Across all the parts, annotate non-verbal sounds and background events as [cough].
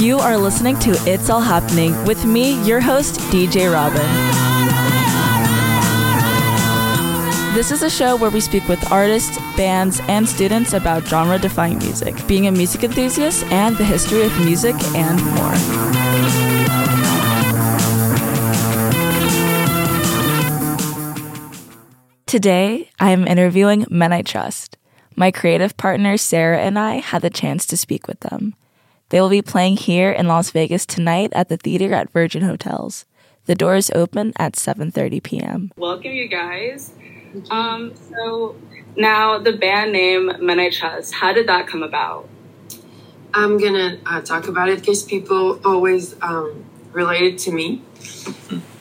You are listening to It's All Happening with me, your host, DJ Robin. This is a show where we speak with artists, bands, and students about genre defying music, being a music enthusiast, and the history of music and more. Today, I am interviewing Men I Trust. My creative partner Sarah and I had the chance to speak with them. They will be playing here in Las Vegas tonight at the theater at Virgin Hotels. The doors open at 7:30 p.m. Welcome, you guys. Um, so now the band name Men I Trust. How did that come about? I'm gonna uh, talk about it because people always um, relate it to me,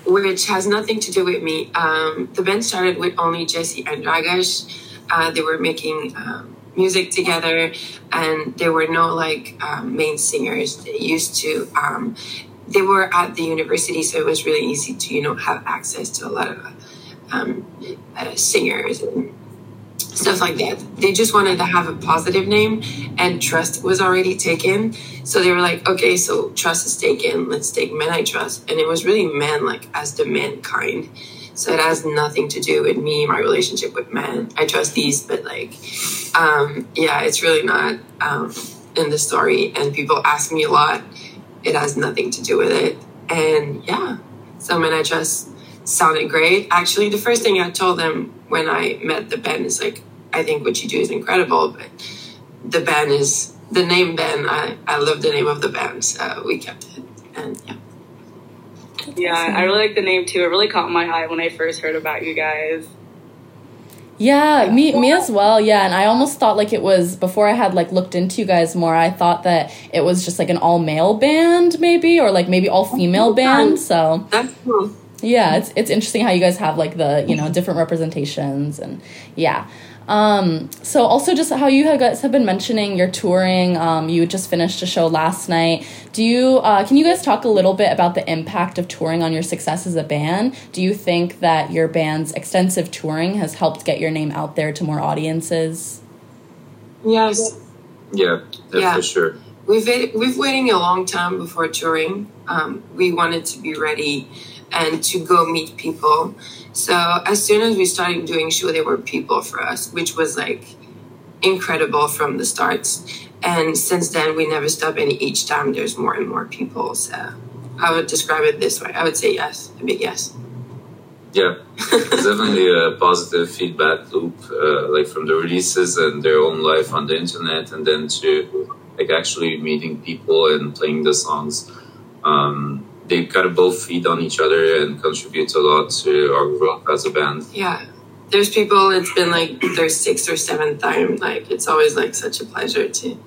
which has nothing to do with me. Um, the band started with only Jessy and Dragos. Uh, they were making um, music together, and there were no like um, main singers. They used to. Um, they were at the university, so it was really easy to you know have access to a lot of um, uh, singers and stuff like that. They just wanted to have a positive name, and trust was already taken. So they were like, okay, so trust is taken. Let's take men I trust, and it was really men like as the mankind. So it has nothing to do with me, my relationship with men. I trust these, but like, um, yeah, it's really not um, in the story. And people ask me a lot. It has nothing to do with it. And yeah, so men I trust sounded great. Actually, the first thing I told them when I met the band is like, I think what you do is incredible, but the band is the name band. I, I love the name of the band, so we kept it. And yeah. Yeah, I really like the name too. It really caught my eye when I first heard about you guys. Yeah, me me as well. Yeah, and I almost thought like it was before I had like looked into you guys more. I thought that it was just like an all male band, maybe, or like maybe all female oh, band. So That's cool. Yeah, it's it's interesting how you guys have like the you know different representations and yeah. Um, so also just how you guys have been mentioning your touring. Um, you just finished a show last night. Do you uh, can you guys talk a little bit about the impact of touring on your success as a band? Do you think that your band's extensive touring has helped get your name out there to more audiences? Yes. Yeah, yeah, Yeah. for sure. We've wait- we've waiting a long time before touring. Um, we wanted to be ready and to go meet people. So as soon as we started doing show, there were people for us, which was like incredible from the starts. And since then, we never stop. And each time, there's more and more people. So I would describe it this way. I would say yes, a big yes. Yeah, it's definitely a positive feedback loop, uh, like from the releases and their own life on the internet, and then to like actually meeting people and playing the songs. Um, they kind of both feed on each other and contribute a lot to our growth as a band. Yeah. There's people, it's been like their sixth or seventh time. Like, it's always like such a pleasure to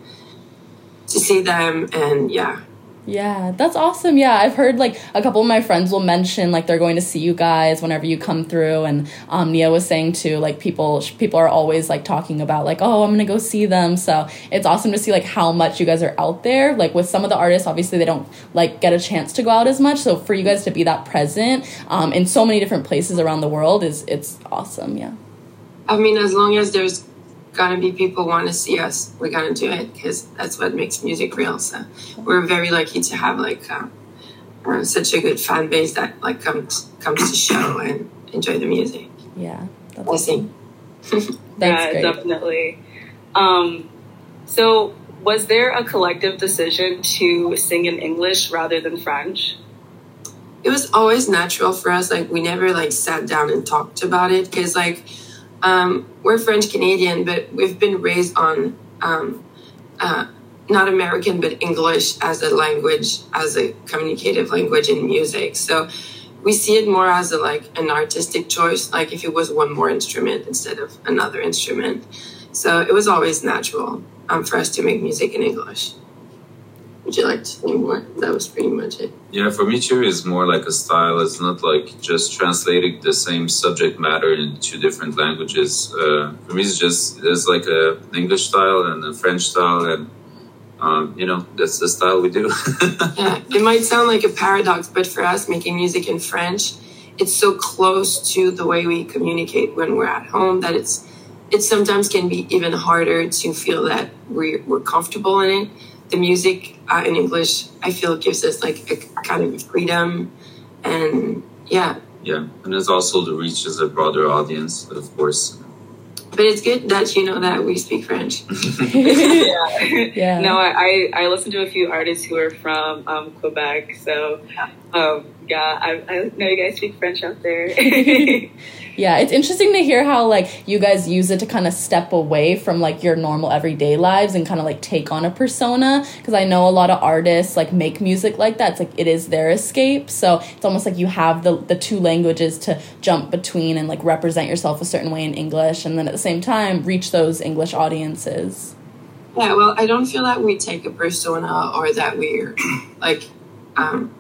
to see them. And yeah, Yeah, that's awesome. Yeah, I've heard like a couple of my friends will mention like they're going to see you guys whenever you come through, and um, Nia was saying too like people people are always like talking about like oh I'm gonna go see them. So it's awesome to see like how much you guys are out there. Like with some of the artists, obviously they don't like get a chance to go out as much. So for you guys to be that present um, in so many different places around the world is it's awesome. Yeah. I mean, as long as there's gonna be people want to see us, we're gonna do it because that's what makes music real. So we're very lucky to have like uh, uh, such a good fan base that like comes comes to show and enjoy the music. Yeah. That's I sing. That's yeah, great. definitely. Um, so was there a collective decision to sing in English rather than French? it was always natural for us. Like we never like sat down and talked about it because like um, we're French Canadian, but we've been raised on um, uh, not American but English as a language, as a communicative language in music. So we see it more as a like an artistic choice, like if it was one more instrument instead of another instrument. So it was always natural um, for us to make music in English. Would you like to say more? That was pretty much it. Yeah, for me too, it's more like a style. It's not like just translating the same subject matter in two different languages. Uh, for me, it's just there's like a an English style and a French style, and um, you know that's the style we do. [laughs] yeah, it might sound like a paradox, but for us, making music in French, it's so close to the way we communicate when we're at home that it's it sometimes can be even harder to feel that we're, we're comfortable in it. The music uh, in English, I feel, gives us like a kind of freedom, and yeah. Yeah, and it's also the reaches a broader audience, of course. But it's good that you know that we speak French. [laughs] [laughs] yeah. yeah. No, I, I listen to a few artists who are from um, Quebec, so um, yeah, I, I know you guys speak French out there. [laughs] yeah, it's interesting to hear how like you guys use it to kind of step away from like your normal everyday lives and kind of like take on a persona. Because I know a lot of artists like make music like that. It's like it is their escape. So it's almost like you have the the two languages to jump between and like represent yourself a certain way in English, and then at the same time reach those English audiences. Yeah, well, I don't feel that we take a persona or that we're like um,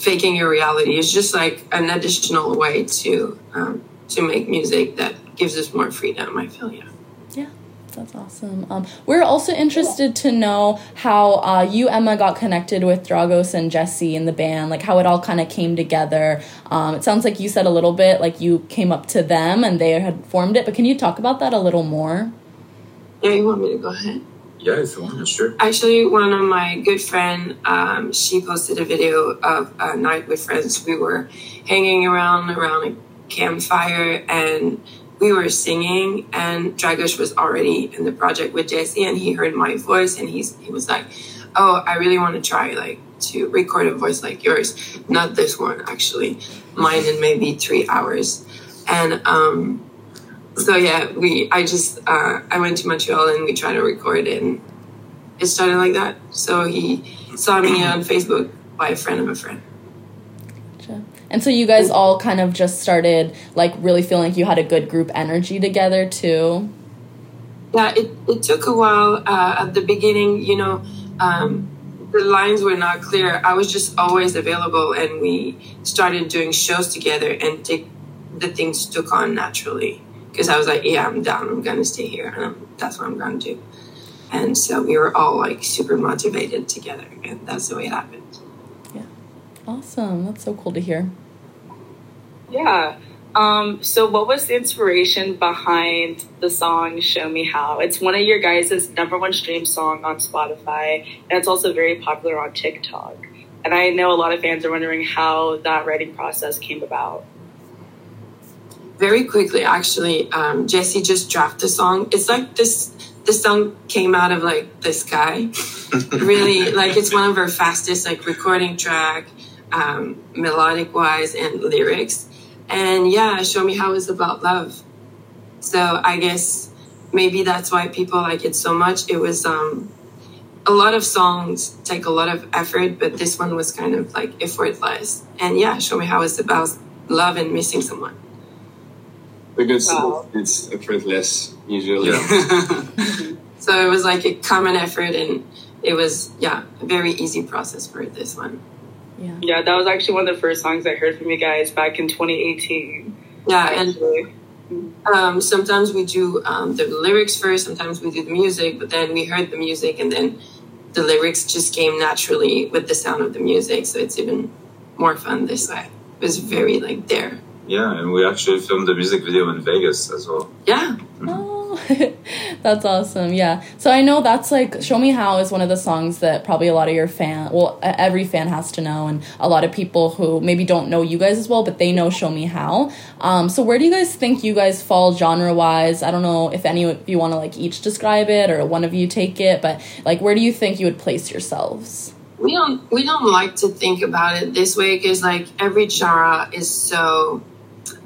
faking your reality. is just like an additional way to um, to make music that gives us more freedom. I feel yeah. Yeah. That's awesome. Um, we're also interested to know how uh, you, Emma, got connected with Dragos and Jessy in the band, like how it all kind of came together. Um, it sounds like you said a little bit, like you came up to them and they had formed it, but can you talk about that a little more? Yeah, you want me to go ahead? Yeah, if you want, sure. Actually, one of my good friend, um, she posted a video of a night with friends. We were hanging around around a campfire and we were singing. And Dragos was already in the project with Jessy, and he heard my voice, and he's he was like, "Oh, I really want to try like to record a voice like yours. Not this one, actually. Mine in maybe three hours." And um, so yeah, we I just uh, I went to Montreal and we tried to record it and it started like that. So he saw me on Facebook by a friend of a friend. Gotcha. And so you guys all kind of just started like really feeling like you had a good group energy together too. Yeah, it, it took a while. Uh, at the beginning, you know, um, the lines were not clear. I was just always available, and we started doing shows together, and take, the things took on naturally because I was like, yeah, I'm done. I'm gonna stay here, and I'm, that's what I'm gonna do. And so we were all like super motivated together, and that's the way it happened. Yeah, awesome. That's so cool to hear. Yeah. Um, so, what was the inspiration behind the song "Show Me How"? It's one of your guys' number one stream song on Spotify, and it's also very popular on TikTok. And I know a lot of fans are wondering how that writing process came about very quickly actually um, jessy just dropped the song. It's like this. The song came out of like the sky. [laughs] Really like it's one of our fastest like recording track um, melodic wise and lyrics. And yeah show me how it's about love. So i guess maybe that's why people like it so much. It was um, a lot of songs take a lot of effort but this one was kind of like effortless. And yeah show me how it's about love and missing someone because wow. it's effortless usually. Yeah. [laughs] [laughs] so it was like a common effort, and it was yeah a very easy process for this one. Yeah, yeah, that was actually one of the first songs I heard from you guys back in 2018. Yeah, actually. and um, sometimes we do um, the lyrics first, sometimes we do the music, but then we heard the music, and then the lyrics just came naturally with the sound of the music. So it's even more fun this way. It was very like there. Yeah, and we actually filmed the music video in Vegas as well. Yeah. Mm-hmm. Oh, [laughs] that's awesome. Yeah. So I know that's like Show Me How is one of the songs that probably a lot of your fan, well, every fan has to know, and a lot of people who maybe don't know you guys as well, but they know Show Me How. Um, so where do you guys think you guys fall genre wise? I don't know if any of you want to like each describe it or one of you take it, but like where do you think you would place yourselves? We don't we don't like to think about it this way because like every genre is so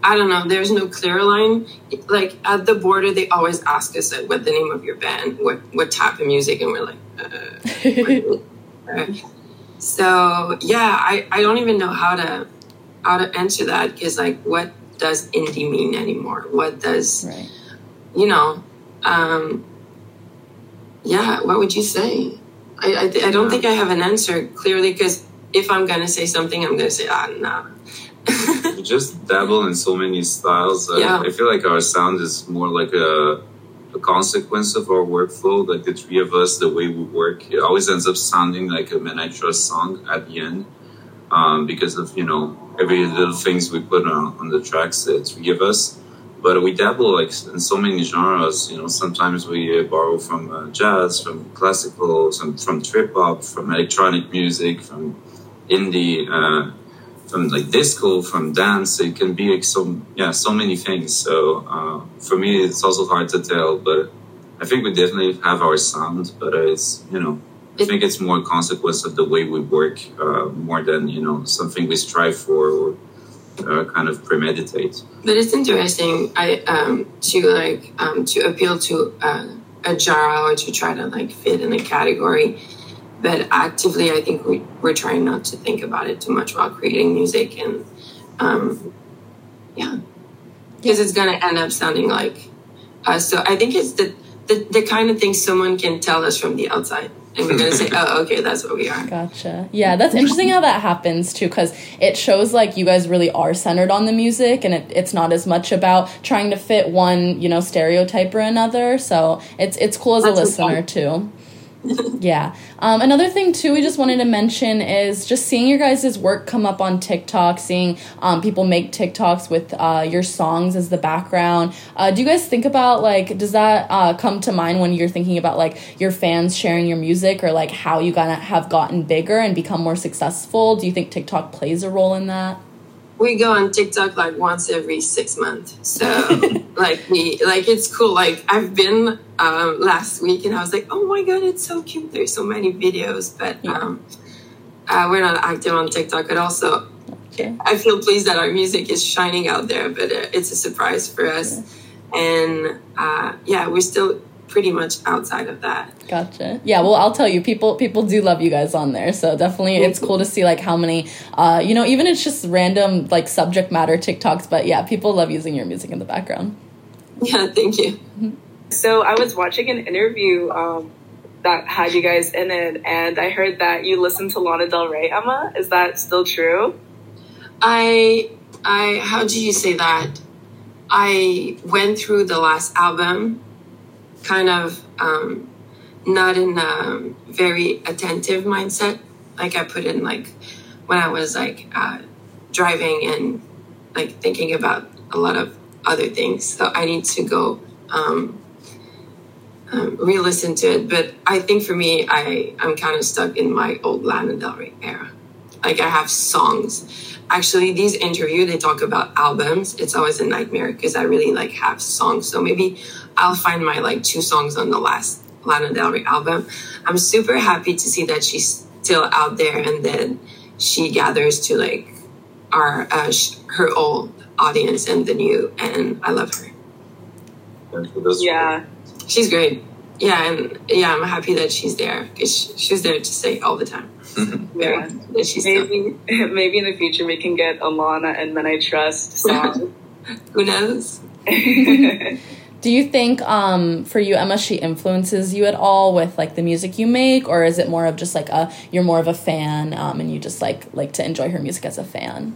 I don't know. There's no clear line. Like at the border, they always ask us like, what the name of your band, what what type of music, and we're like, uh, [laughs] so yeah, I I don't even know how to how to answer that because like, what does indie mean anymore? What does right. you know? Um, yeah, what would you say? I I, I don't think I have an answer clearly because if I'm gonna say something, I'm gonna say ah no. We [laughs] just dabble in so many styles. Uh, Yeah. I feel like our sound is more like a, a consequence of our workflow. Like the three of us, the way we work, it always ends up sounding like a Men I Trust song at the end um, because of you know every little things we put on, on the tracks. The three of us. But we dabble like in so many genres. You know, sometimes we borrow from uh, jazz, from classical, some from trip hop, from electronic music, from indie. Uh, from like disco, from dance. It can be like so yeah, so many things. So uh, for me, it's also hard to tell. But I think we definitely have our sound. But uh, it's you know, I think it's more a consequence of the way we work uh, more than you know something we strive for or uh, kind of premeditate. But it's interesting. I um to like um to appeal to uh, a genre or to try to like fit in a category. But actively, I think we, we're trying not to think about it too much while creating music, and um, yeah, because it's gonna end up sounding like us. So I think it's the, the the kind of thing someone can tell us from the outside, and we're gonna say, [laughs] "Oh, okay, that's what we are." Gotcha. Yeah, that's interesting how that happens too, because it shows like you guys really are centered on the music, and it, it's not as much about trying to fit one, you know, stereotype or another. So it's it's cool as a listener okay. too. Yeah. Um, another thing too, we just wanted to mention is just seeing your guys' work come up on TikTok, seeing um, people make TikToks with uh, your songs as the background. Uh, do you guys think about like, does that uh, come to mind when you're thinking about like your fans sharing your music or like how you gonna have gotten bigger and become more successful? Do you think TikTok plays a role in that? We go on TikTok like once every six months. So [laughs] like we like it's cool. Like I've been um, last week and I was like, oh my god, it's so cute. There's so many videos, but um, uh, we're not active on TikTok. But also, Okay. I feel pleased that our music is shining out there. But uh, it's a surprise for us, and uh, yeah, we're still pretty much outside of that. Gotcha. Yeah, well, I'll tell you, people people do love you guys on there. So definitely, it's cool to see like how many, uh, you know, even it's just random like subject matter TikToks. But yeah, people love using your music in the background. Yeah, thank you. So I was watching an interview um, that had you guys in it, and I heard that you listened to Lana Del Rey. Emma, is that still true? I I how do you say that? I went through the last album kind of um, not in a very attentive mindset. Like I put in like when I was like uh, driving and like thinking about a lot of other things. So I need to go um, um, re-listen to it. But I think for me, I I'm kind of stuck in my old Lana Del Rey era. Like I have songs. Actually, these interview they talk about albums. It's always a nightmare because I really like have songs. So maybe I'll find my like two songs on the last Lana Del Rey album. I'm super happy to see that she's still out there and then she gathers to like our uh, sh- her old audience and the new, and I love her. And for this- Yeah. She's great. Yeah, and yeah, I'm happy that she's there because she, she's there to say all the time. Very Yeah. that she's still. Maybe, [laughs] maybe in the future we can get a Lana and Men I Trust [laughs] song. Who knows? [laughs] Do you think um, for you, Emma, she influences you at all with like the music you make, or is it more of just like a you're more of a fan um, and you just like like to enjoy her music as a fan?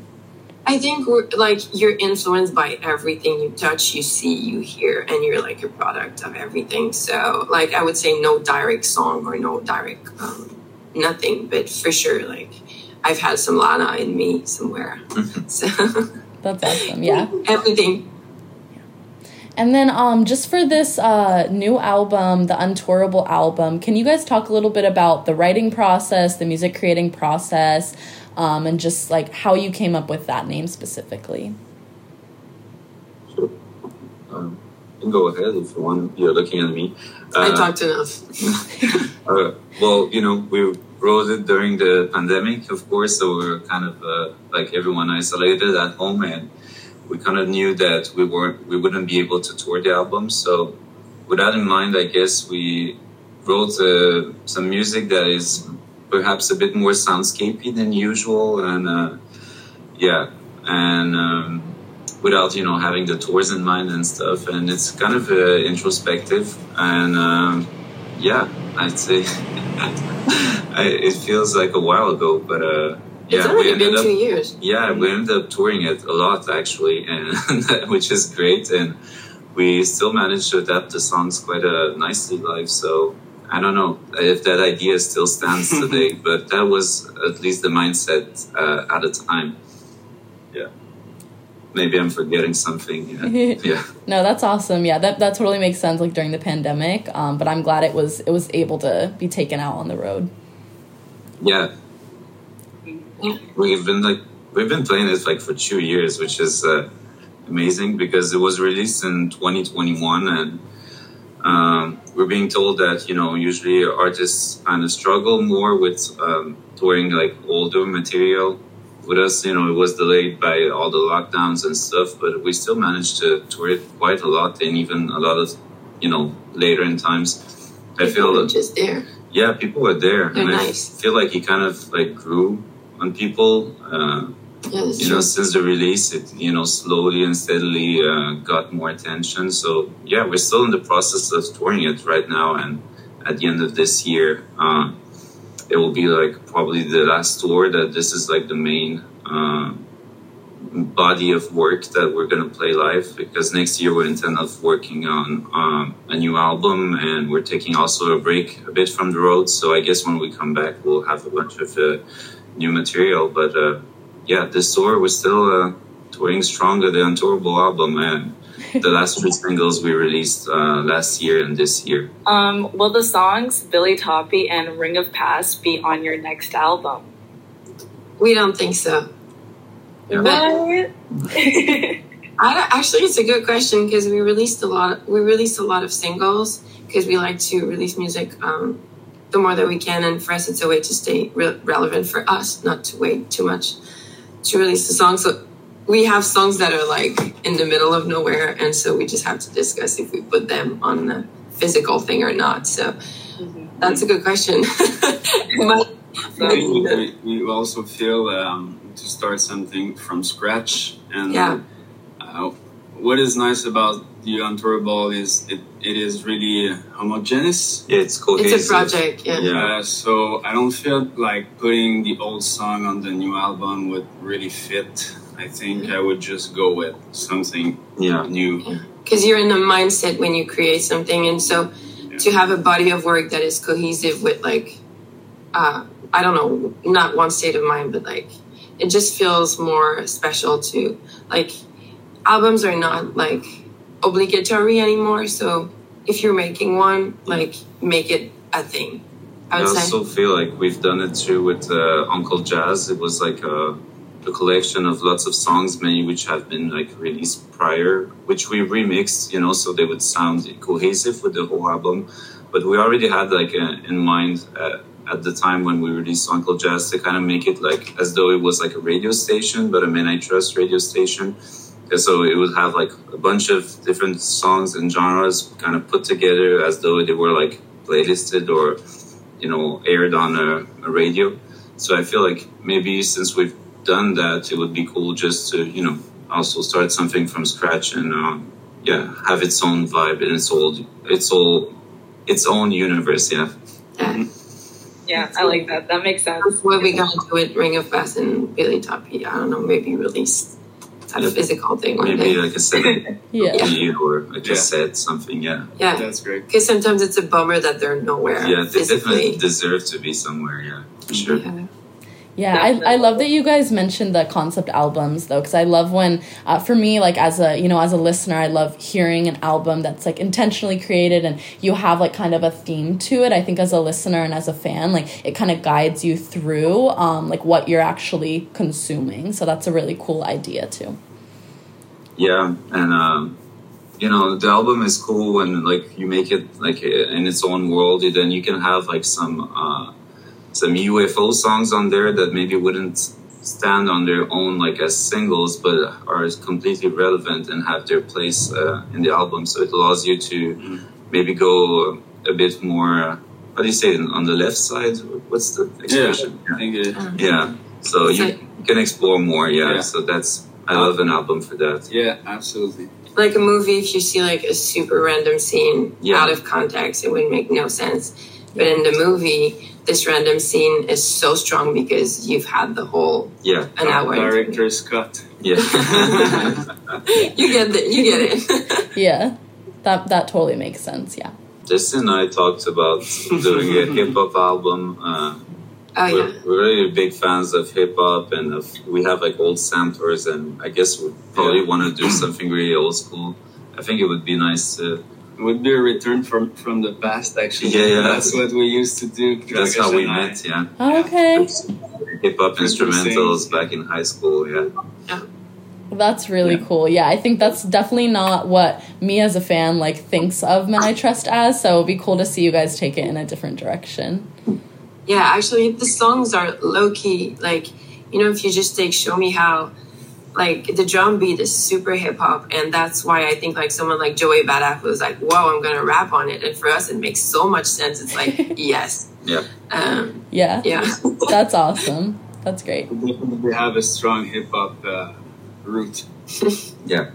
I think we're, like you're influenced by everything you touch, you see, you hear, and you're like a product of everything. So, like, I would say no direct song or no direct um, nothing, but for sure, like, I've had some Lana in me somewhere. [laughs] so, That's awesome. Yeah. everything. And then um just for this uh new album, the Untourable album, can you guys talk a little bit about the writing process, the music creating process, um, and just like how you came up with that name specifically? Sure. Um, you can go ahead if you want. You're looking at me. I Uh, talked enough. [laughs] Uh, well, you know, we wrote it during the pandemic, of course, so we were kind of uh, like everyone isolated at home, and we kind of knew that we weren't, we wouldn't be able to tour the album. So, with that in mind, I guess we wrote uh, some music that is perhaps a bit more soundscapey than usual, and uh, yeah, and um, without you know having the tours in mind and stuff, and it's kind of uh, introspective and. Um, yeah, I'd say [laughs] I, it feels like a while ago, but uh, yeah, it's only been up, two years. Yeah, we ended up touring it a lot actually, [laughs] and [laughs] which is great, and we still managed to adapt the songs quite uh, nicely live. So I don't know if that idea still stands [laughs] today, but that was at least the mindset uh, at the time. Yeah. Maybe I'm forgetting something. Yeah. [laughs] yeah. No, that's awesome. Yeah, that, that totally makes sense. Like during the pandemic, um, but I'm glad it was it was able to be taken out on the road. Yeah, we've been like we've been playing this like for two years, which is uh, amazing because it was released in 2021 and um, we're being told that you know usually artists kind of struggle more with um, touring like older material. With us, you know, it was delayed by all the lockdowns and stuff, but we still managed to tour it quite a lot, and even a lot of, you know, later in times. I feel that, just there. Yeah, people were there, They're and nice. I feel like he kind of like grew on people. Uh, you know, since the release, it you know slowly and steadily uh, got more attention. So yeah, we're still in the process of touring it right now, and at the end of this year, uh, it will be like probably the last tour that this is like the main uh, body of work that we're gonna play live. Because next year we intend of working on um, a new album, and we're taking also a break a bit from the road. So I guess when we come back, we'll have a bunch of uh, new material, but uh, yeah, this tour was still uh, touring stronger than Untourable album and the last three [laughs] singles we released uh, last year and this year. Um, will the songs Billie Toppy and Ring of Past be on your next album? We don't think so. Yeah. What? [laughs] I, actually, it's a good question because we released a lot. We released a lot of singles because we like to release music um, the more that we can, and for us, it's a way to stay re- relevant for us, not to wait too much to release the song. So we have songs that are like in the middle of nowhere, and so we just have to discuss if we put them on the physical thing or not. So mm-hmm. that's a good question. [laughs] we, we, also feel um, to start something from scratch, and yeah. uh, what is nice about the ball is it, it is really homogeneous. Yeah, it's cohesive. It's a project, yeah. yeah. So I don't feel like putting the old song on the new album would really fit. I think mm-hmm. I would just go with something yeah. new. Because yeah. you're in the mindset when you create something, and so yeah. to have a body of work that is cohesive with like, uh, I don't know, not one state of mind, but like, it just feels more special to like albums are not like obligatory anymore. So if you're making one, like make it a thing. I, I also feel like we've done it too with uh, Uncle Jazz. It was like a, a, collection of lots of songs, many which have been like released prior, which we remixed, you know, so they would sound cohesive with the whole album. But we already had like a, in mind uh, at the time when we released Uncle Jazz to kind of make it like as though it was like a radio station, but a Man I Trust radio station so it would have like a bunch of different songs and genres kind of put together as though they were like playlisted or you know aired on a, a radio so i feel like maybe since we've done that it would be cool just to you know also start something from scratch and uh, yeah have its own vibe and its old its all its own universe yeah yeah, I like that. That makes sense. What we gonna do with Ring of Past and Billie Toppy? I don't know. Maybe release a physical thing one Maybe day. like a CD [laughs] yeah. or a cassette, yeah. something, yeah. Yeah. That's great. Because sometimes it's a bummer that they're nowhere. Yeah, they physically. definitely deserve to be somewhere, yeah, for sure. Yeah. Yeah, I, I love that you guys mentioned the concept albums though, because I love when, uh, for me, like as a you know as a listener, I love hearing an album that's like intentionally created and you have like kind of a theme to it. I think as a listener and as a fan, like it kind of guides you through um, like what you're actually consuming. So that's a really cool idea too. Yeah, and um, you know the album is cool when like you make it like in its own world. Then you can have like some. Uh, some UFO songs on there that maybe wouldn't stand on their own like as singles, but are completely relevant and have their place uh, in the album. So it allows you to mm-hmm. maybe go a bit more. How do you say it? On the left side? What's the expression? Yeah, I think it, yeah. So you, you can explore more. Yeah. yeah. So that's I love an album for that. Yeah, absolutely. Like a movie, if you see like a super random scene yeah. out of context, it would make no sense. But in the movie, this random scene is so strong because you've had the whole Yeah, an hour. Director's cut. yeah. [laughs] You get it. You get it. [laughs] Yeah. That that totally makes sense. Yeah. Justin and I talked about doing a hip hop album. Uh, oh yeah. we're, we're really big fans of hip hop, and of, we have like old samplers, and I guess we probably want to do something really old school. I think it would be nice to. It would be a return from from the past. Actually, Yeah, yeah. That's what we used to do. That's how we and I. met. Yeah, Oh, okay. hip hop instrumentals back in high school. Yeah. That's really Yeah. cool. Yeah, I think that's definitely not what me as a fan like thinks of Men I Trust as. So it'd be cool to see you guys take it in a different direction. Yeah, actually, the songs are low key. Like, you know, if you just take Show Me How, like, the drum beat is super hip hop. And that's why I think, like, someone like Joey Badass was like, whoa, I'm going to rap on it. And for us, it makes so much sense. It's like, [laughs] yes. Yeah. Um, Yeah, yeah. [laughs] that's awesome. That's great. We have a strong hip hop uh, root. Yeah.